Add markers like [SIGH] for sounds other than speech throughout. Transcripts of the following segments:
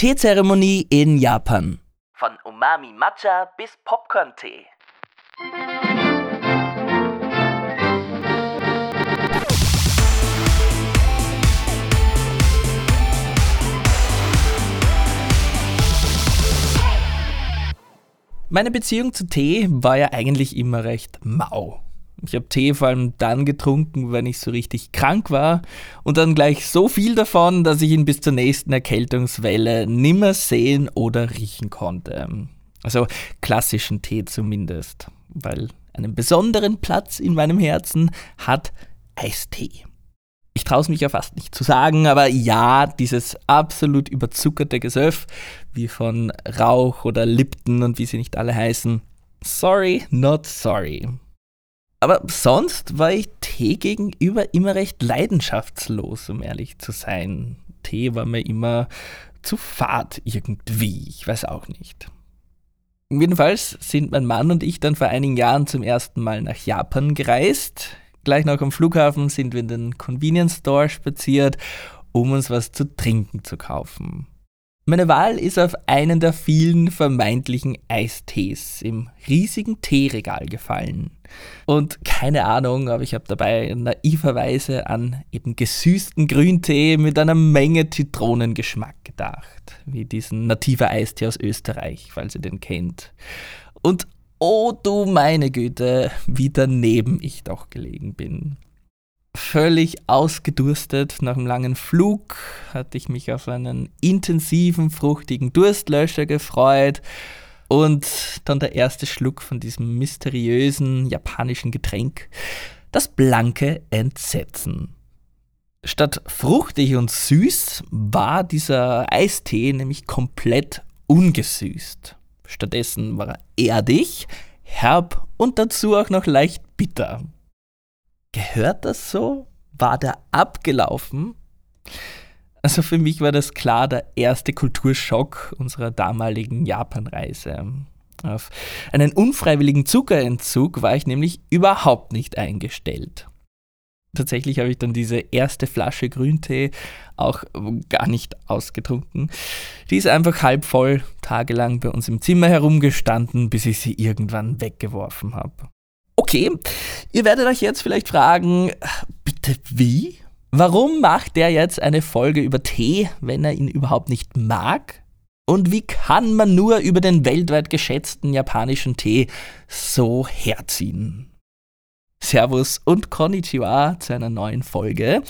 Teezeremonie in Japan. Von Umami Matcha bis Popcorn-Tee. Meine Beziehung zu Tee war ja eigentlich immer recht mau. Ich habe Tee vor allem dann getrunken, wenn ich so richtig krank war und dann gleich so viel davon, dass ich ihn bis zur nächsten Erkältungswelle nimmer sehen oder riechen konnte. Also klassischen Tee zumindest, weil einen besonderen Platz in meinem Herzen hat Eistee. Ich traue es mich ja fast nicht zu sagen, aber ja, dieses absolut überzuckerte Gesöff, wie von Rauch oder Lipton und wie sie nicht alle heißen. Sorry, not sorry. Aber sonst war ich Tee gegenüber immer recht leidenschaftslos, um ehrlich zu sein. Tee war mir immer zu fad irgendwie, ich weiß auch nicht. Jedenfalls sind mein Mann und ich dann vor einigen Jahren zum ersten Mal nach Japan gereist. Gleich noch am Flughafen sind wir in den Convenience Store spaziert, um uns was zu trinken zu kaufen. Meine Wahl ist auf einen der vielen vermeintlichen Eistees im riesigen Teeregal gefallen. Und keine Ahnung, aber ich habe dabei naiverweise an eben gesüßten Grüntee mit einer Menge Zitronengeschmack gedacht, wie diesen nativer Eistee aus Österreich, falls ihr den kennt. Und oh du meine Güte, wie daneben ich doch gelegen bin völlig ausgedurstet nach einem langen Flug, hatte ich mich auf einen intensiven, fruchtigen Durstlöscher gefreut und dann der erste Schluck von diesem mysteriösen japanischen Getränk, das blanke Entsetzen. Statt fruchtig und süß war dieser Eistee nämlich komplett ungesüßt. Stattdessen war er erdig, herb und dazu auch noch leicht bitter gehört das so? War der abgelaufen? Also für mich war das klar der erste Kulturschock unserer damaligen Japanreise. Auf einen unfreiwilligen Zuckerentzug war ich nämlich überhaupt nicht eingestellt. Tatsächlich habe ich dann diese erste Flasche Grüntee auch gar nicht ausgetrunken. Die ist einfach halb voll tagelang bei uns im Zimmer herumgestanden, bis ich sie irgendwann weggeworfen habe. Okay, ihr werdet euch jetzt vielleicht fragen, bitte wie? Warum macht der jetzt eine Folge über Tee, wenn er ihn überhaupt nicht mag? Und wie kann man nur über den weltweit geschätzten japanischen Tee so herziehen? Servus und Konnichiwa zu einer neuen Folge.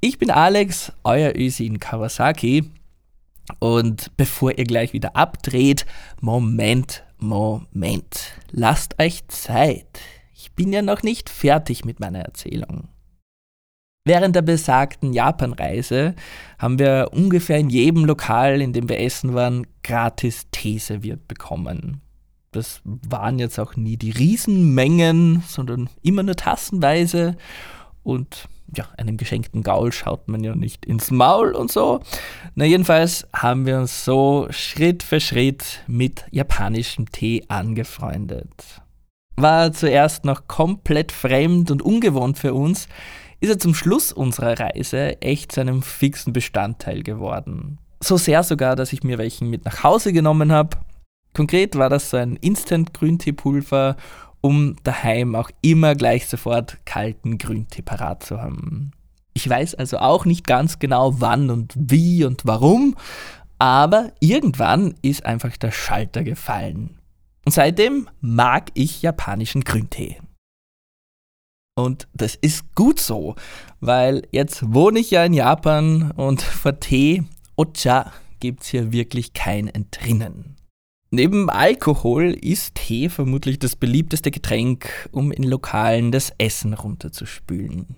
Ich bin Alex, euer Ösi in Kawasaki. Und bevor ihr gleich wieder abdreht, Moment, Moment. Lasst euch Zeit. Ich bin ja noch nicht fertig mit meiner Erzählung. Während der besagten Japanreise haben wir ungefähr in jedem Lokal, in dem wir essen waren, gratis Tee serviert bekommen. Das waren jetzt auch nie die Riesenmengen, sondern immer nur tassenweise. Und ja, einem geschenkten Gaul schaut man ja nicht ins Maul und so. Na, jedenfalls haben wir uns so Schritt für Schritt mit japanischem Tee angefreundet war zuerst noch komplett fremd und ungewohnt für uns, ist er zum Schluss unserer Reise echt zu einem fixen Bestandteil geworden. So sehr sogar, dass ich mir welchen mit nach Hause genommen habe. Konkret war das so ein Instant-Grünteepulver, um daheim auch immer gleich sofort kalten Grüntee parat zu haben. Ich weiß also auch nicht ganz genau wann und wie und warum, aber irgendwann ist einfach der Schalter gefallen. Und seitdem mag ich japanischen Grüntee. Und das ist gut so, weil jetzt wohne ich ja in Japan und vor Tee, Ocha, gibt es hier wirklich kein Entrinnen. Neben Alkohol ist Tee vermutlich das beliebteste Getränk, um in Lokalen das Essen runterzuspülen.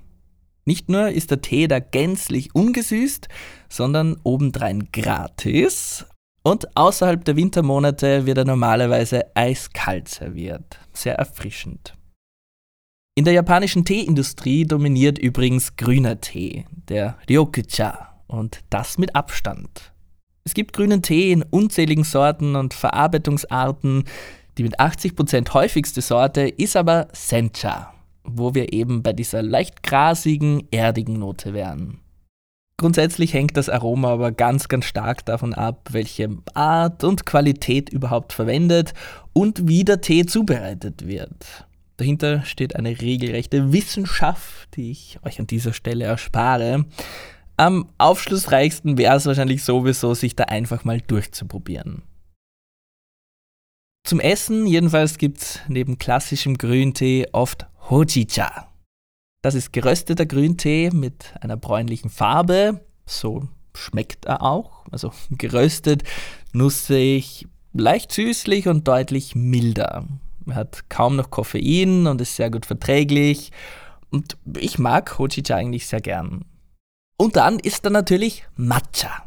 Nicht nur ist der Tee da gänzlich ungesüßt, sondern obendrein gratis und außerhalb der Wintermonate wird er normalerweise eiskalt serviert. Sehr erfrischend. In der japanischen Teeindustrie dominiert übrigens grüner Tee, der Ryokucha, und das mit Abstand. Es gibt grünen Tee in unzähligen Sorten und Verarbeitungsarten. Die mit 80% häufigste Sorte ist aber Sencha, wo wir eben bei dieser leicht grasigen, erdigen Note wären. Grundsätzlich hängt das Aroma aber ganz, ganz stark davon ab, welche Art und Qualität überhaupt verwendet und wie der Tee zubereitet wird. Dahinter steht eine regelrechte Wissenschaft, die ich euch an dieser Stelle erspare. Am aufschlussreichsten wäre es wahrscheinlich sowieso, sich da einfach mal durchzuprobieren. Zum Essen jedenfalls gibt es neben klassischem Grüntee oft Hojicha. Das ist gerösteter Grüntee mit einer bräunlichen Farbe. So schmeckt er auch. Also [LAUGHS] geröstet, nussig, leicht süßlich und deutlich milder. Er hat kaum noch Koffein und ist sehr gut verträglich. Und ich mag Hojicha eigentlich sehr gern. Und dann ist da natürlich Matcha.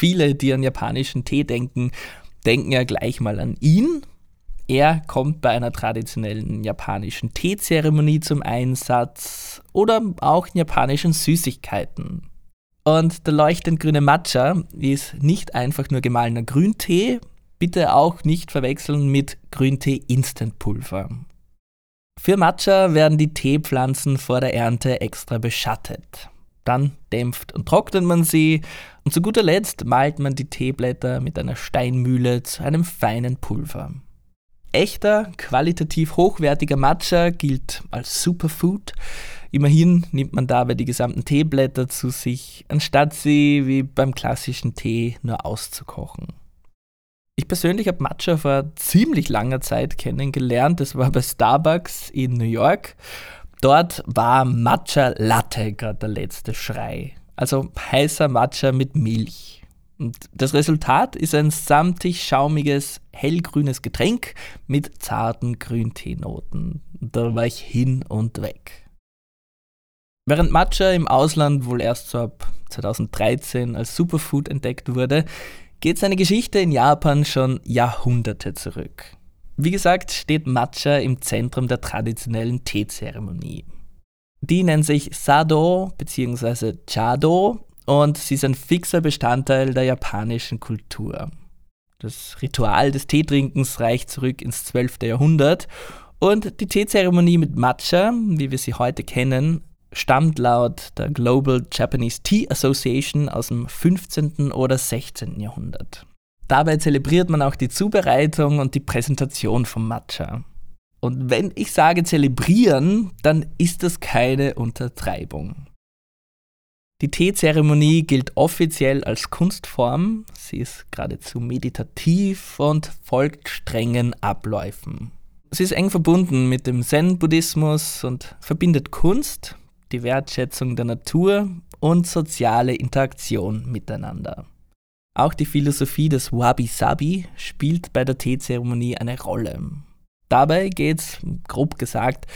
Viele, die an japanischen Tee denken, denken ja gleich mal an ihn. Er kommt bei einer traditionellen japanischen Teezeremonie zum Einsatz oder auch in japanischen Süßigkeiten. Und der leuchtend grüne Matcha ist nicht einfach nur gemahlener Grüntee, bitte auch nicht verwechseln mit Grüntee Instantpulver. Für Matcha werden die Teepflanzen vor der Ernte extra beschattet. Dann dämpft und trocknet man sie und zu guter Letzt malt man die Teeblätter mit einer Steinmühle zu einem feinen Pulver. Echter, qualitativ hochwertiger Matcha gilt als Superfood. Immerhin nimmt man dabei die gesamten Teeblätter zu sich, anstatt sie wie beim klassischen Tee nur auszukochen. Ich persönlich habe Matcha vor ziemlich langer Zeit kennengelernt. Das war bei Starbucks in New York. Dort war Matcha Latte gerade der letzte Schrei. Also heißer Matcha mit Milch. Und das Resultat ist ein samtig schaumiges, hellgrünes Getränk mit zarten Grünteenoten. Da war ich hin und weg. Während Matcha im Ausland wohl erst so ab 2013 als Superfood entdeckt wurde, geht seine Geschichte in Japan schon Jahrhunderte zurück. Wie gesagt, steht Matcha im Zentrum der traditionellen Teezeremonie. Die nennt sich Sado bzw. Chado und sie ist ein fixer Bestandteil der japanischen Kultur. Das Ritual des Teetrinkens reicht zurück ins 12. Jahrhundert und die Teezeremonie mit Matcha, wie wir sie heute kennen, stammt laut der Global Japanese Tea Association aus dem 15. oder 16. Jahrhundert. Dabei zelebriert man auch die Zubereitung und die Präsentation vom Matcha. Und wenn ich sage zelebrieren, dann ist das keine Untertreibung. Die Teezeremonie gilt offiziell als Kunstform, sie ist geradezu meditativ und folgt strengen Abläufen. Sie ist eng verbunden mit dem Zen-Buddhismus und verbindet Kunst, die Wertschätzung der Natur und soziale Interaktion miteinander. Auch die Philosophie des Wabi-Sabi spielt bei der Teezeremonie eine Rolle. Dabei geht es, grob gesagt,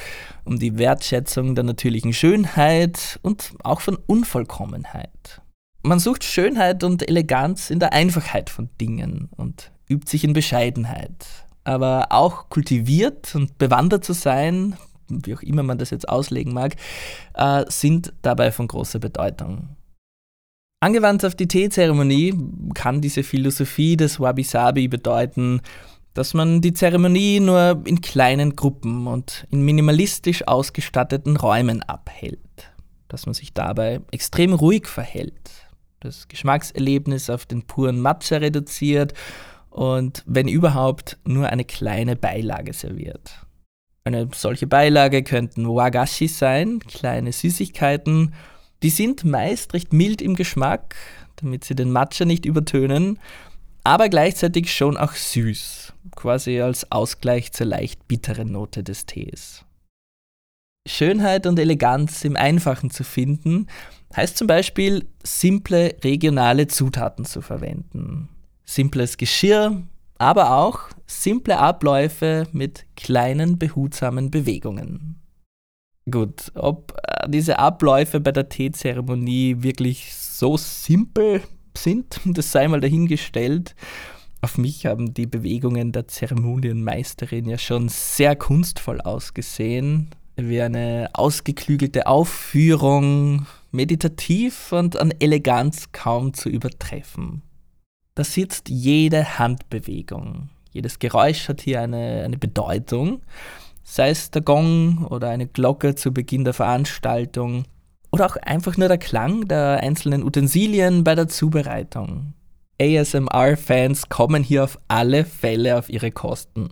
um die Wertschätzung der natürlichen Schönheit und auch von Unvollkommenheit. Man sucht Schönheit und Eleganz in der Einfachheit von Dingen und übt sich in Bescheidenheit. Aber auch kultiviert und bewandert zu sein, wie auch immer man das jetzt auslegen mag, äh, sind dabei von großer Bedeutung. Angewandt auf die Teezeremonie kann diese Philosophie des Wabi-Sabi bedeuten, dass man die Zeremonie nur in kleinen Gruppen und in minimalistisch ausgestatteten Räumen abhält, dass man sich dabei extrem ruhig verhält, das Geschmackserlebnis auf den puren Matcha reduziert und wenn überhaupt nur eine kleine Beilage serviert. Eine solche Beilage könnten Wagashi sein, kleine Süßigkeiten, die sind meist recht mild im Geschmack, damit sie den Matcha nicht übertönen, aber gleichzeitig schon auch süß, quasi als Ausgleich zur leicht bitteren Note des Tees. Schönheit und Eleganz im Einfachen zu finden, heißt zum Beispiel, simple regionale Zutaten zu verwenden. Simples Geschirr, aber auch simple Abläufe mit kleinen behutsamen Bewegungen. Gut, ob äh, diese Abläufe bei der Teezeremonie wirklich so simpel sind, [LAUGHS] das sei mal dahingestellt. Auf mich haben die Bewegungen der Zeremonienmeisterin ja schon sehr kunstvoll ausgesehen, wie eine ausgeklügelte Aufführung, meditativ und an Eleganz kaum zu übertreffen. Da sitzt jede Handbewegung, Jedes Geräusch hat hier eine, eine Bedeutung, sei es der Gong oder eine Glocke zu Beginn der Veranstaltung oder auch einfach nur der Klang der einzelnen Utensilien bei der Zubereitung. ASMR-Fans kommen hier auf alle Fälle auf ihre Kosten.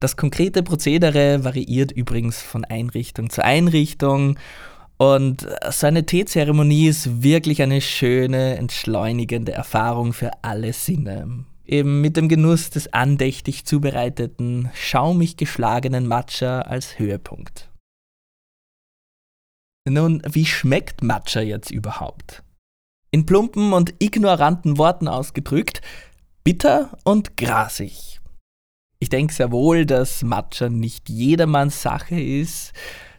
Das konkrete Prozedere variiert übrigens von Einrichtung zu Einrichtung und so eine Teezeremonie ist wirklich eine schöne, entschleunigende Erfahrung für alle Sinne. Eben mit dem Genuss des andächtig zubereiteten, schaumig geschlagenen Matcha als Höhepunkt. Nun, wie schmeckt Matcha jetzt überhaupt? In plumpen und ignoranten Worten ausgedrückt, bitter und grasig. Ich denke sehr wohl, dass Matcha nicht jedermanns Sache ist.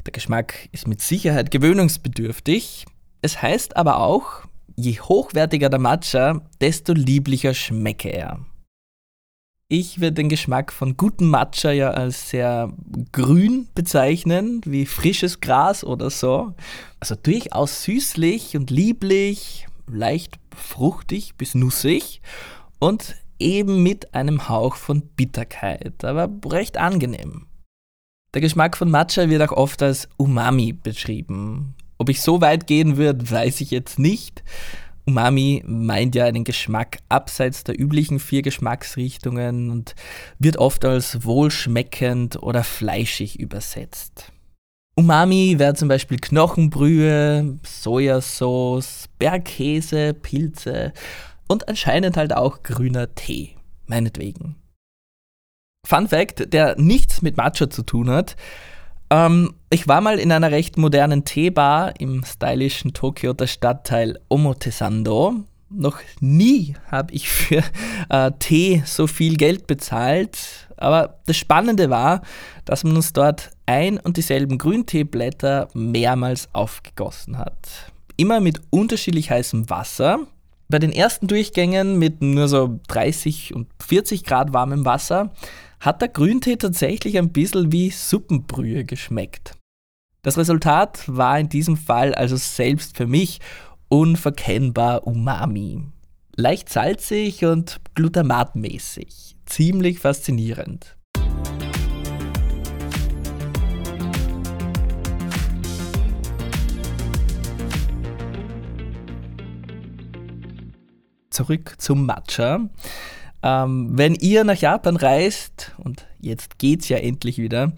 Der Geschmack ist mit Sicherheit gewöhnungsbedürftig. Es heißt aber auch, je hochwertiger der Matcha, desto lieblicher schmecke er. Ich würde den Geschmack von gutem Matcha ja als sehr grün bezeichnen, wie frisches Gras oder so. Also durchaus süßlich und lieblich, leicht fruchtig bis nussig und eben mit einem Hauch von Bitterkeit, aber recht angenehm. Der Geschmack von Matcha wird auch oft als Umami beschrieben. Ob ich so weit gehen würde, weiß ich jetzt nicht. Umami meint ja einen Geschmack abseits der üblichen vier Geschmacksrichtungen und wird oft als wohlschmeckend oder fleischig übersetzt. Umami wäre zum Beispiel Knochenbrühe, Sojasauce, Bergkäse, Pilze und anscheinend halt auch grüner Tee, meinetwegen. Fun Fact, der nichts mit Matcha zu tun hat. Ähm, ich war mal in einer recht modernen Teebar im stylischen Tokioter Stadtteil Omotesando. Noch nie habe ich für äh, Tee so viel Geld bezahlt. Aber das Spannende war, dass man uns dort ein und dieselben Grünteeblätter mehrmals aufgegossen hat. Immer mit unterschiedlich heißem Wasser, bei den ersten Durchgängen mit nur so 30 und 40 Grad warmem Wasser hat der Grüntee tatsächlich ein bisschen wie Suppenbrühe geschmeckt. Das Resultat war in diesem Fall also selbst für mich unverkennbar Umami. Leicht salzig und glutamatmäßig. Ziemlich faszinierend. zurück zum Matcha. Ähm, wenn ihr nach Japan reist, und jetzt geht's ja endlich wieder,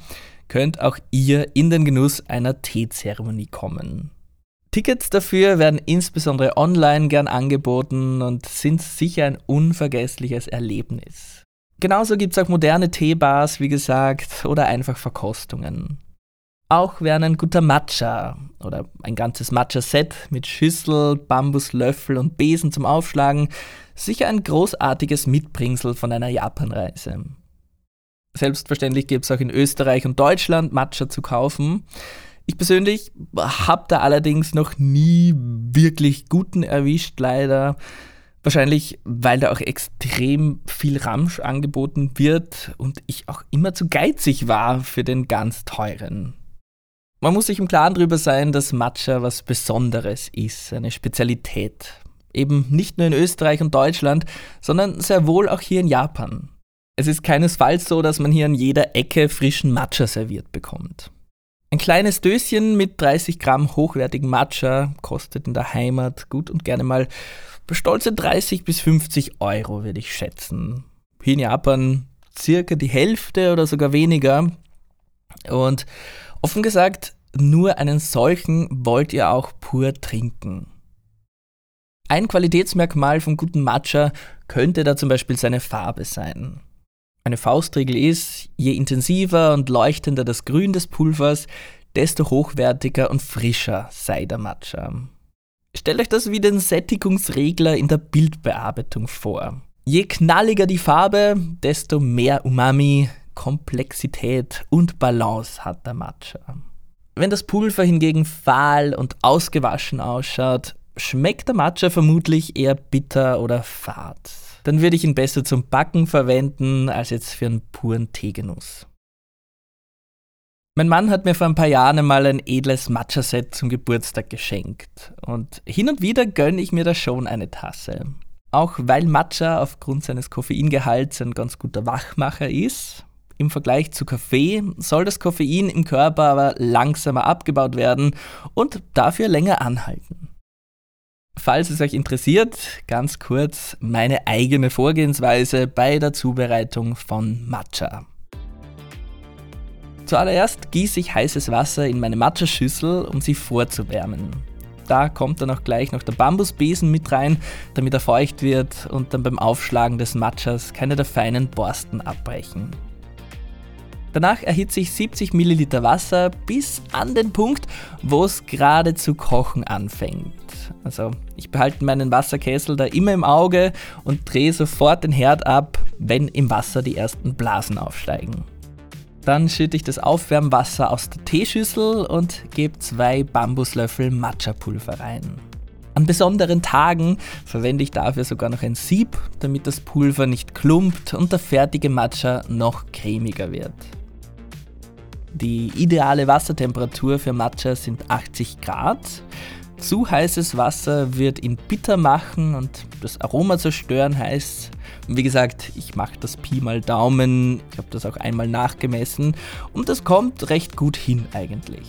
könnt auch ihr in den Genuss einer Teezeremonie kommen. Tickets dafür werden insbesondere online gern angeboten und sind sicher ein unvergessliches Erlebnis. Genauso gibt es auch moderne Teebars, wie gesagt, oder einfach Verkostungen. Auch wären ein guter Matcha oder ein ganzes Matcha-Set mit Schüssel, Bambuslöffel und Besen zum Aufschlagen sicher ein großartiges Mitbringsel von einer Japanreise. Selbstverständlich gibt es auch in Österreich und Deutschland Matcha zu kaufen. Ich persönlich habe da allerdings noch nie wirklich guten erwischt, leider. Wahrscheinlich, weil da auch extrem viel Ramsch angeboten wird und ich auch immer zu geizig war für den ganz teuren. Man muss sich im Klaren darüber sein, dass Matcha was Besonderes ist, eine Spezialität. Eben nicht nur in Österreich und Deutschland, sondern sehr wohl auch hier in Japan. Es ist keinesfalls so, dass man hier an jeder Ecke frischen Matcha serviert bekommt. Ein kleines Döschen mit 30 Gramm hochwertigen Matcha kostet in der Heimat gut und gerne mal stolze 30 bis 50 Euro, würde ich schätzen. Hier in Japan circa die Hälfte oder sogar weniger. Und Offen gesagt, nur einen solchen wollt ihr auch pur trinken. Ein Qualitätsmerkmal von guten Matcha könnte da zum Beispiel seine Farbe sein. Eine Faustregel ist, je intensiver und leuchtender das Grün des Pulvers, desto hochwertiger und frischer sei der Matcha. Stellt euch das wie den Sättigungsregler in der Bildbearbeitung vor. Je knalliger die Farbe, desto mehr Umami, Komplexität und Balance hat der Matcha. Wenn das Pulver hingegen fahl und ausgewaschen ausschaut, schmeckt der Matcha vermutlich eher bitter oder fad. Dann würde ich ihn besser zum Backen verwenden als jetzt für einen puren Teegenuss. Mein Mann hat mir vor ein paar Jahren einmal ein edles Matcha-Set zum Geburtstag geschenkt und hin und wieder gönne ich mir da schon eine Tasse. Auch weil Matcha aufgrund seines Koffeingehalts ein ganz guter Wachmacher ist. Im Vergleich zu Kaffee soll das Koffein im Körper aber langsamer abgebaut werden und dafür länger anhalten. Falls es euch interessiert, ganz kurz meine eigene Vorgehensweise bei der Zubereitung von Matcha. Zuallererst gieße ich heißes Wasser in meine Matcha-Schüssel, um sie vorzuwärmen. Da kommt dann auch gleich noch der Bambusbesen mit rein, damit er feucht wird und dann beim Aufschlagen des Matchas keine der feinen Borsten abbrechen. Danach erhitze ich 70 Milliliter Wasser bis an den Punkt, wo es gerade zu kochen anfängt. Also ich behalte meinen Wasserkessel da immer im Auge und drehe sofort den Herd ab, wenn im Wasser die ersten Blasen aufsteigen. Dann schütte ich das Aufwärmwasser aus der Teeschüssel und gebe zwei Bambuslöffel Matcha-Pulver rein. An besonderen Tagen verwende ich dafür sogar noch ein Sieb, damit das Pulver nicht klumpt und der fertige Matcha noch cremiger wird. Die ideale Wassertemperatur für Matcha sind 80 Grad. Zu heißes Wasser wird ihn bitter machen und das Aroma zerstören heißt, wie gesagt, ich mache das Pi mal Daumen, ich habe das auch einmal nachgemessen und das kommt recht gut hin eigentlich.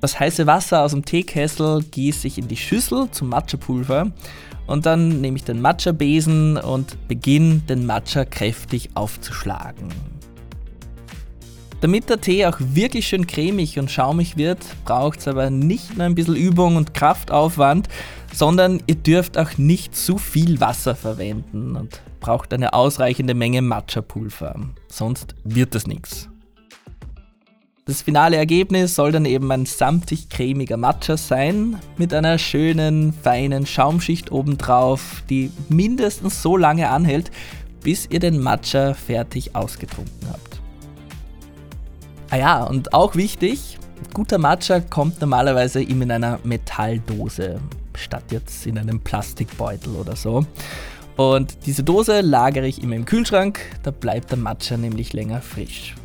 Das heiße Wasser aus dem Teekessel gieße ich in die Schüssel zum Matcha-Pulver und dann nehme ich den Matcha-Besen und beginne den Matcha kräftig aufzuschlagen. Damit der Tee auch wirklich schön cremig und schaumig wird, braucht es aber nicht nur ein bisschen Übung und Kraftaufwand, sondern ihr dürft auch nicht zu viel Wasser verwenden und braucht eine ausreichende Menge Matcha-Pulver. Sonst wird das nichts. Das finale Ergebnis soll dann eben ein samtig cremiger Matcha sein, mit einer schönen, feinen Schaumschicht obendrauf, die mindestens so lange anhält, bis ihr den Matcha fertig ausgetrunken habt. Ah ja, und auch wichtig, guter Matcha kommt normalerweise immer in einer Metalldose, statt jetzt in einem Plastikbeutel oder so. Und diese Dose lagere ich immer im Kühlschrank, da bleibt der Matcha nämlich länger frisch.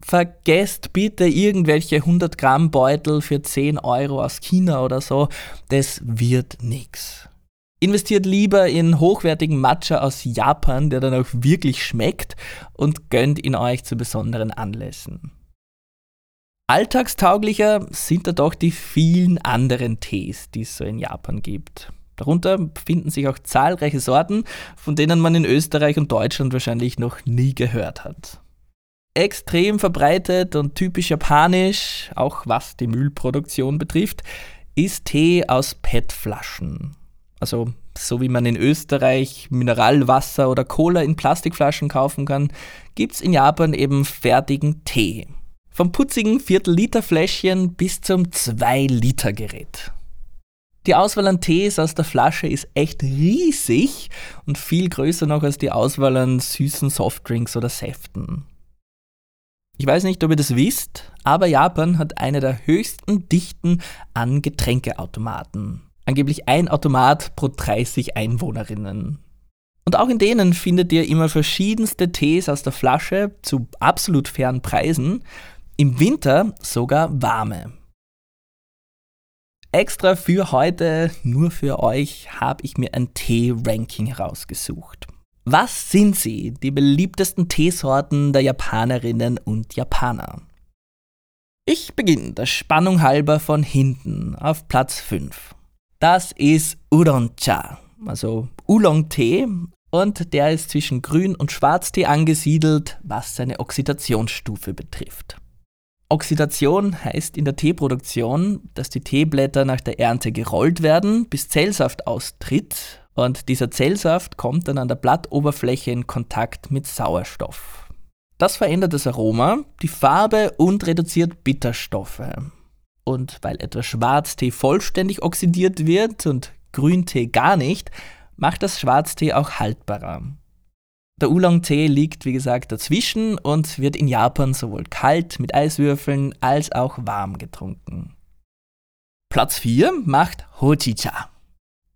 Vergesst bitte irgendwelche 100 Gramm Beutel für 10 Euro aus China oder so, das wird nichts. Investiert lieber in hochwertigen Matcha aus Japan, der dann auch wirklich schmeckt und gönnt ihn euch zu besonderen Anlässen. Alltagstauglicher sind da doch die vielen anderen Tees, die es so in Japan gibt. Darunter befinden sich auch zahlreiche Sorten, von denen man in Österreich und Deutschland wahrscheinlich noch nie gehört hat. Extrem verbreitet und typisch japanisch, auch was die Müllproduktion betrifft, ist Tee aus PET-Flaschen. Also so wie man in Österreich Mineralwasser oder Cola in Plastikflaschen kaufen kann, gibt es in Japan eben fertigen Tee. Vom putzigen Viertel-Liter-Fläschchen bis zum 2-Liter-Gerät. Die Auswahl an Tees aus der Flasche ist echt riesig und viel größer noch als die Auswahl an süßen Softdrinks oder Säften. Ich weiß nicht, ob ihr das wisst, aber Japan hat eine der höchsten Dichten an Getränkeautomaten. Angeblich ein Automat pro 30 Einwohnerinnen. Und auch in denen findet ihr immer verschiedenste Tees aus der Flasche zu absolut fairen Preisen, im Winter sogar warme. Extra für heute, nur für euch, habe ich mir ein Tee-Ranking herausgesucht. Was sind sie, die beliebtesten Teesorten der Japanerinnen und Japaner? Ich beginne der Spannung halber von hinten auf Platz 5. Das ist Udon-cha, also Oolong-Tee. Und der ist zwischen Grün- und Schwarztee angesiedelt, was seine Oxidationsstufe betrifft. Oxidation heißt in der Teeproduktion, dass die Teeblätter nach der Ernte gerollt werden, bis Zellsaft austritt. Und dieser Zellsaft kommt dann an der Blattoberfläche in Kontakt mit Sauerstoff. Das verändert das Aroma, die Farbe und reduziert Bitterstoffe. Und weil etwa Schwarztee vollständig oxidiert wird und Grüntee gar nicht, macht das Schwarztee auch haltbarer. Der Oolong-Tee liegt, wie gesagt, dazwischen und wird in Japan sowohl kalt mit Eiswürfeln als auch warm getrunken. Platz 4 macht Hojicha.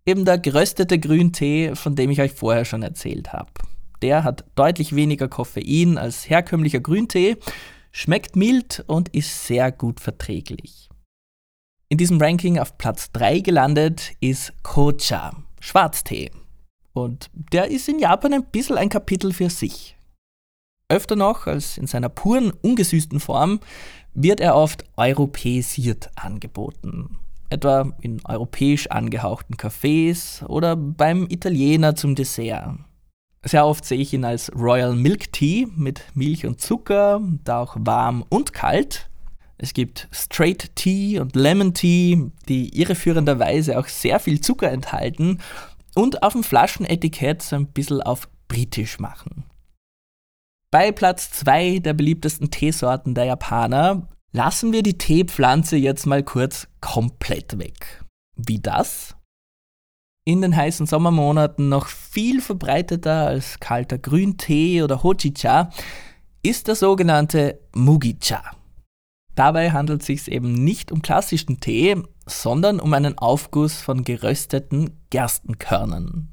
Eben der geröstete Grüntee, von dem ich euch vorher schon erzählt habe. Der hat deutlich weniger Koffein als herkömmlicher Grüntee, schmeckt mild und ist sehr gut verträglich. In diesem Ranking auf Platz 3 gelandet ist Kocha, Schwarztee. Und der ist in Japan ein bisschen ein Kapitel für sich. Öfter noch als in seiner puren, ungesüßten Form wird er oft europäisiert angeboten. Etwa in europäisch angehauchten Cafés oder beim Italiener zum Dessert. Sehr oft sehe ich ihn als Royal Milk Tea mit Milch und Zucker, da auch warm und kalt. Es gibt Straight Tea und Lemon Tea, die irreführenderweise auch sehr viel Zucker enthalten und auf dem Flaschenetikett so ein bisschen auf britisch machen. Bei Platz 2 der beliebtesten Teesorten der Japaner lassen wir die Teepflanze jetzt mal kurz komplett weg. Wie das? In den heißen Sommermonaten noch viel verbreiteter als kalter Grüntee oder Hojicha ist der sogenannte Mugicha. Dabei handelt es sich eben nicht um klassischen Tee, sondern um einen Aufguss von gerösteten Gerstenkörnern.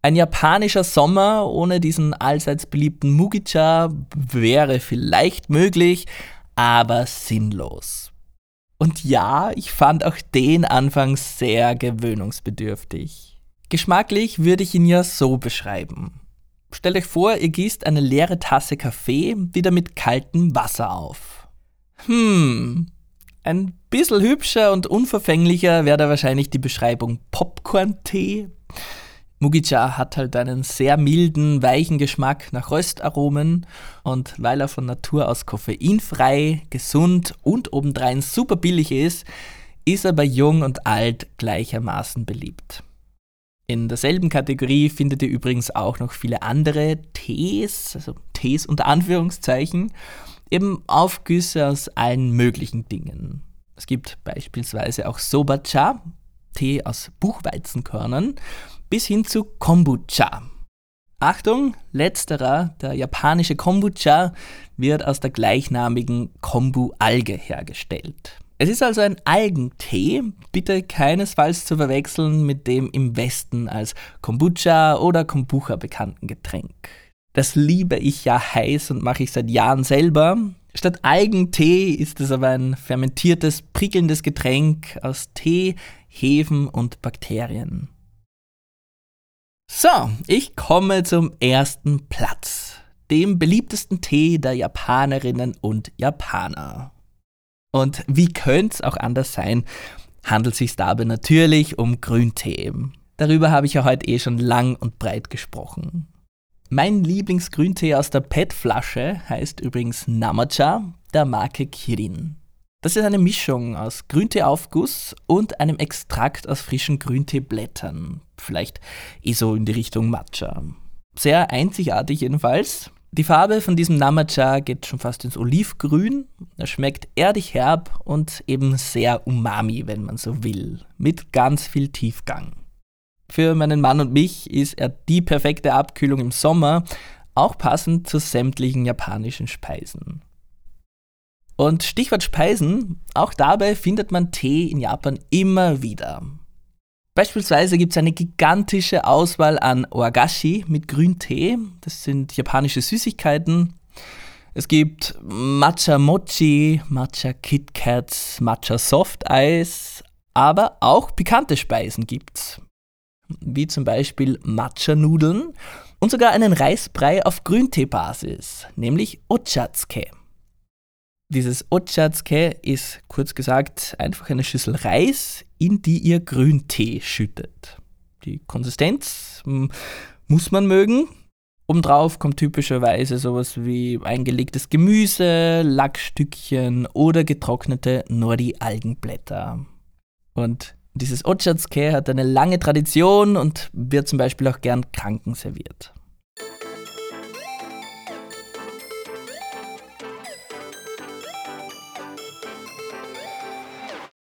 Ein japanischer Sommer ohne diesen allseits beliebten Mugicha wäre vielleicht möglich, aber sinnlos. Und ja, ich fand auch den anfangs sehr gewöhnungsbedürftig. Geschmacklich würde ich ihn ja so beschreiben. Stellt euch vor, ihr gießt eine leere Tasse Kaffee wieder mit kaltem Wasser auf. Hm, ein bisschen hübscher und unverfänglicher wäre da wahrscheinlich die Beschreibung Popcorn-Tee. Mugicha hat halt einen sehr milden, weichen Geschmack nach Röstaromen und weil er von Natur aus koffeinfrei, gesund und obendrein super billig ist, ist er bei Jung und Alt gleichermaßen beliebt. In derselben Kategorie findet ihr übrigens auch noch viele andere Tees, also Tees unter Anführungszeichen eben Aufgüsse aus allen möglichen Dingen. Es gibt beispielsweise auch Soba-Cha, Tee aus Buchweizenkörnern, bis hin zu Kombucha. Achtung, letzterer, der japanische Kombucha, wird aus der gleichnamigen Kombu-Alge hergestellt. Es ist also ein Algentee, bitte keinesfalls zu verwechseln mit dem im Westen als Kombucha oder Kombucha bekannten Getränk. Das liebe ich ja heiß und mache ich seit Jahren selber. Statt Algentee ist es aber ein fermentiertes, prickelndes Getränk aus Tee, Hefen und Bakterien. So, ich komme zum ersten Platz, dem beliebtesten Tee der Japanerinnen und Japaner. Und wie könnte es auch anders sein, handelt es sich dabei natürlich um Grüntee. Darüber habe ich ja heute eh schon lang und breit gesprochen. Mein Lieblingsgrüntee aus der PET-Flasche heißt übrigens Namacha der Marke Kirin. Das ist eine Mischung aus Grünteeaufguss und einem Extrakt aus frischen Grünteeblättern. Vielleicht eh so in die Richtung Matcha. Sehr einzigartig jedenfalls. Die Farbe von diesem Namacha geht schon fast ins Olivgrün. Er schmeckt erdig herb und eben sehr umami, wenn man so will. Mit ganz viel Tiefgang. Für meinen Mann und mich ist er die perfekte Abkühlung im Sommer, auch passend zu sämtlichen japanischen Speisen. Und Stichwort Speisen, auch dabei findet man Tee in Japan immer wieder. Beispielsweise gibt es eine gigantische Auswahl an Oagashi mit Grüntee. Das sind japanische Süßigkeiten. Es gibt Matcha Mochi, Matcha Kit Kats, Matcha Soft Eis, aber auch pikante Speisen gibt's wie zum Beispiel Matcha-Nudeln und sogar einen Reisbrei auf Grünteebasis, nämlich Ochatsuke. Dieses Ochatsuke ist kurz gesagt einfach eine Schüssel Reis, in die ihr Grüntee schüttet. Die Konsistenz hm, muss man mögen. Obendrauf kommt typischerweise sowas wie eingelegtes Gemüse, Lackstückchen oder getrocknete Nori-Algenblätter. Und dieses Ochatsuke hat eine lange Tradition und wird zum Beispiel auch gern Kranken serviert.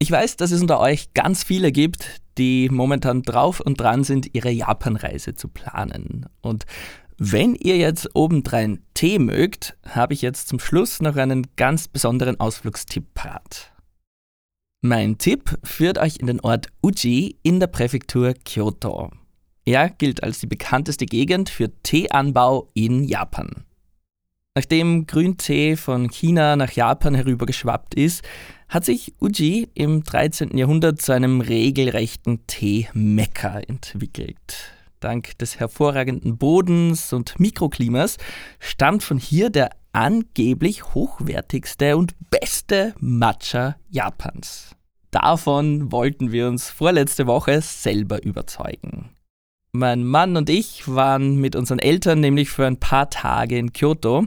Ich weiß, dass es unter euch ganz viele gibt, die momentan drauf und dran sind, ihre Japanreise zu planen. Und wenn ihr jetzt obendrein Tee mögt, habe ich jetzt zum Schluss noch einen ganz besonderen Ausflugstipp parat. Mein Tipp führt euch in den Ort Uji in der Präfektur Kyoto. Er gilt als die bekannteste Gegend für Teeanbau in Japan. Nachdem Grüntee von China nach Japan herübergeschwappt ist, hat sich Uji im 13. Jahrhundert zu einem regelrechten Tee-Mekka entwickelt. Dank des hervorragenden Bodens und Mikroklimas stammt von hier der angeblich hochwertigste und beste Matcha Japans. Davon wollten wir uns vorletzte Woche selber überzeugen. Mein Mann und ich waren mit unseren Eltern nämlich für ein paar Tage in Kyoto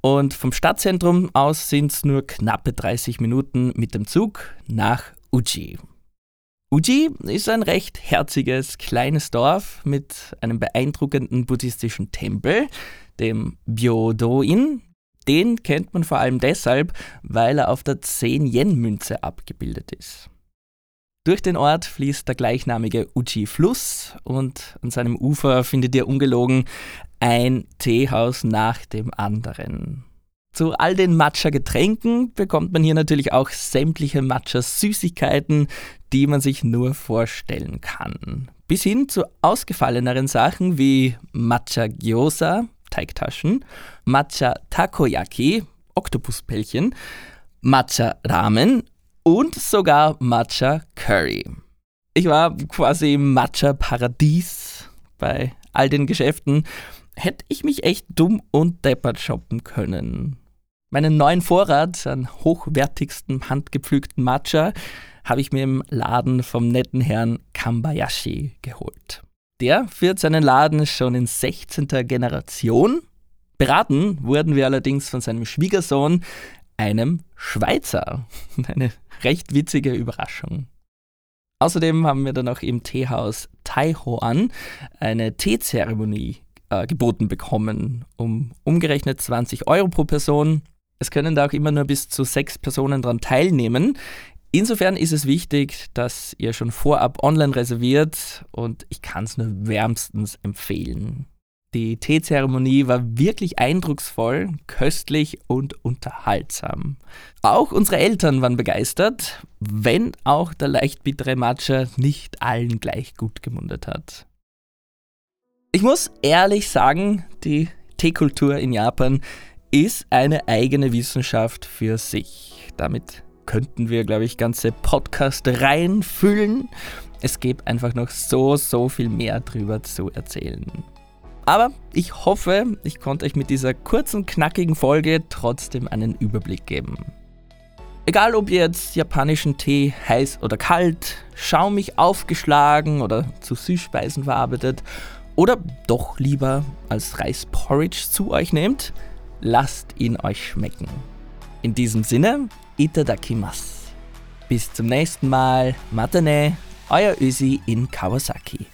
und vom Stadtzentrum aus sind es nur knappe 30 Minuten mit dem Zug nach Uji. Uji ist ein recht herziges kleines Dorf mit einem beeindruckenden buddhistischen Tempel, dem Byodo-in. Den kennt man vor allem deshalb, weil er auf der 10-Yen-Münze abgebildet ist. Durch den Ort fließt der gleichnamige Uji-Fluss und an seinem Ufer findet ihr ungelogen ein Teehaus nach dem anderen. Zu all den Matcha-Getränken bekommt man hier natürlich auch sämtliche Matcha-Süßigkeiten, die man sich nur vorstellen kann. Bis hin zu ausgefalleneren Sachen wie Matcha-Gyoza, Teigtaschen, Matcha-Takoyaki, Oktopuspellchen, Matcha-Ramen und sogar Matcha Curry. Ich war quasi im Matcha Paradies bei all den Geschäften. Hätte ich mich echt dumm und deppert shoppen können. Meinen neuen Vorrat an hochwertigstem handgepflückten Matcha habe ich mir im Laden vom netten Herrn Kambayashi geholt. Der führt seinen Laden schon in 16. Generation. Beraten wurden wir allerdings von seinem Schwiegersohn, einem Schweizer. [LAUGHS] Eine recht witzige Überraschung. Außerdem haben wir dann auch im Teehaus Taihoan eine Teezeremonie äh, geboten bekommen, um umgerechnet 20 Euro pro Person. Es können da auch immer nur bis zu sechs Personen daran teilnehmen. Insofern ist es wichtig, dass ihr schon vorab online reserviert und ich kann es nur wärmstens empfehlen. Die Teezeremonie war wirklich eindrucksvoll, köstlich und unterhaltsam. Auch unsere Eltern waren begeistert, wenn auch der leicht bittere Matcha nicht allen gleich gut gemundet hat. Ich muss ehrlich sagen, die Teekultur in Japan ist eine eigene Wissenschaft für sich. Damit könnten wir, glaube ich, ganze Podcast-Reihen füllen. Es gibt einfach noch so, so viel mehr drüber zu erzählen. Aber ich hoffe, ich konnte euch mit dieser kurzen, knackigen Folge trotzdem einen Überblick geben. Egal ob ihr jetzt japanischen Tee heiß oder kalt, schaumig aufgeschlagen oder zu Süßspeisen verarbeitet oder doch lieber als Reisporridge zu euch nehmt, lasst ihn euch schmecken. In diesem Sinne, itadakimasu. Bis zum nächsten Mal. Matane, euer Ösi in Kawasaki.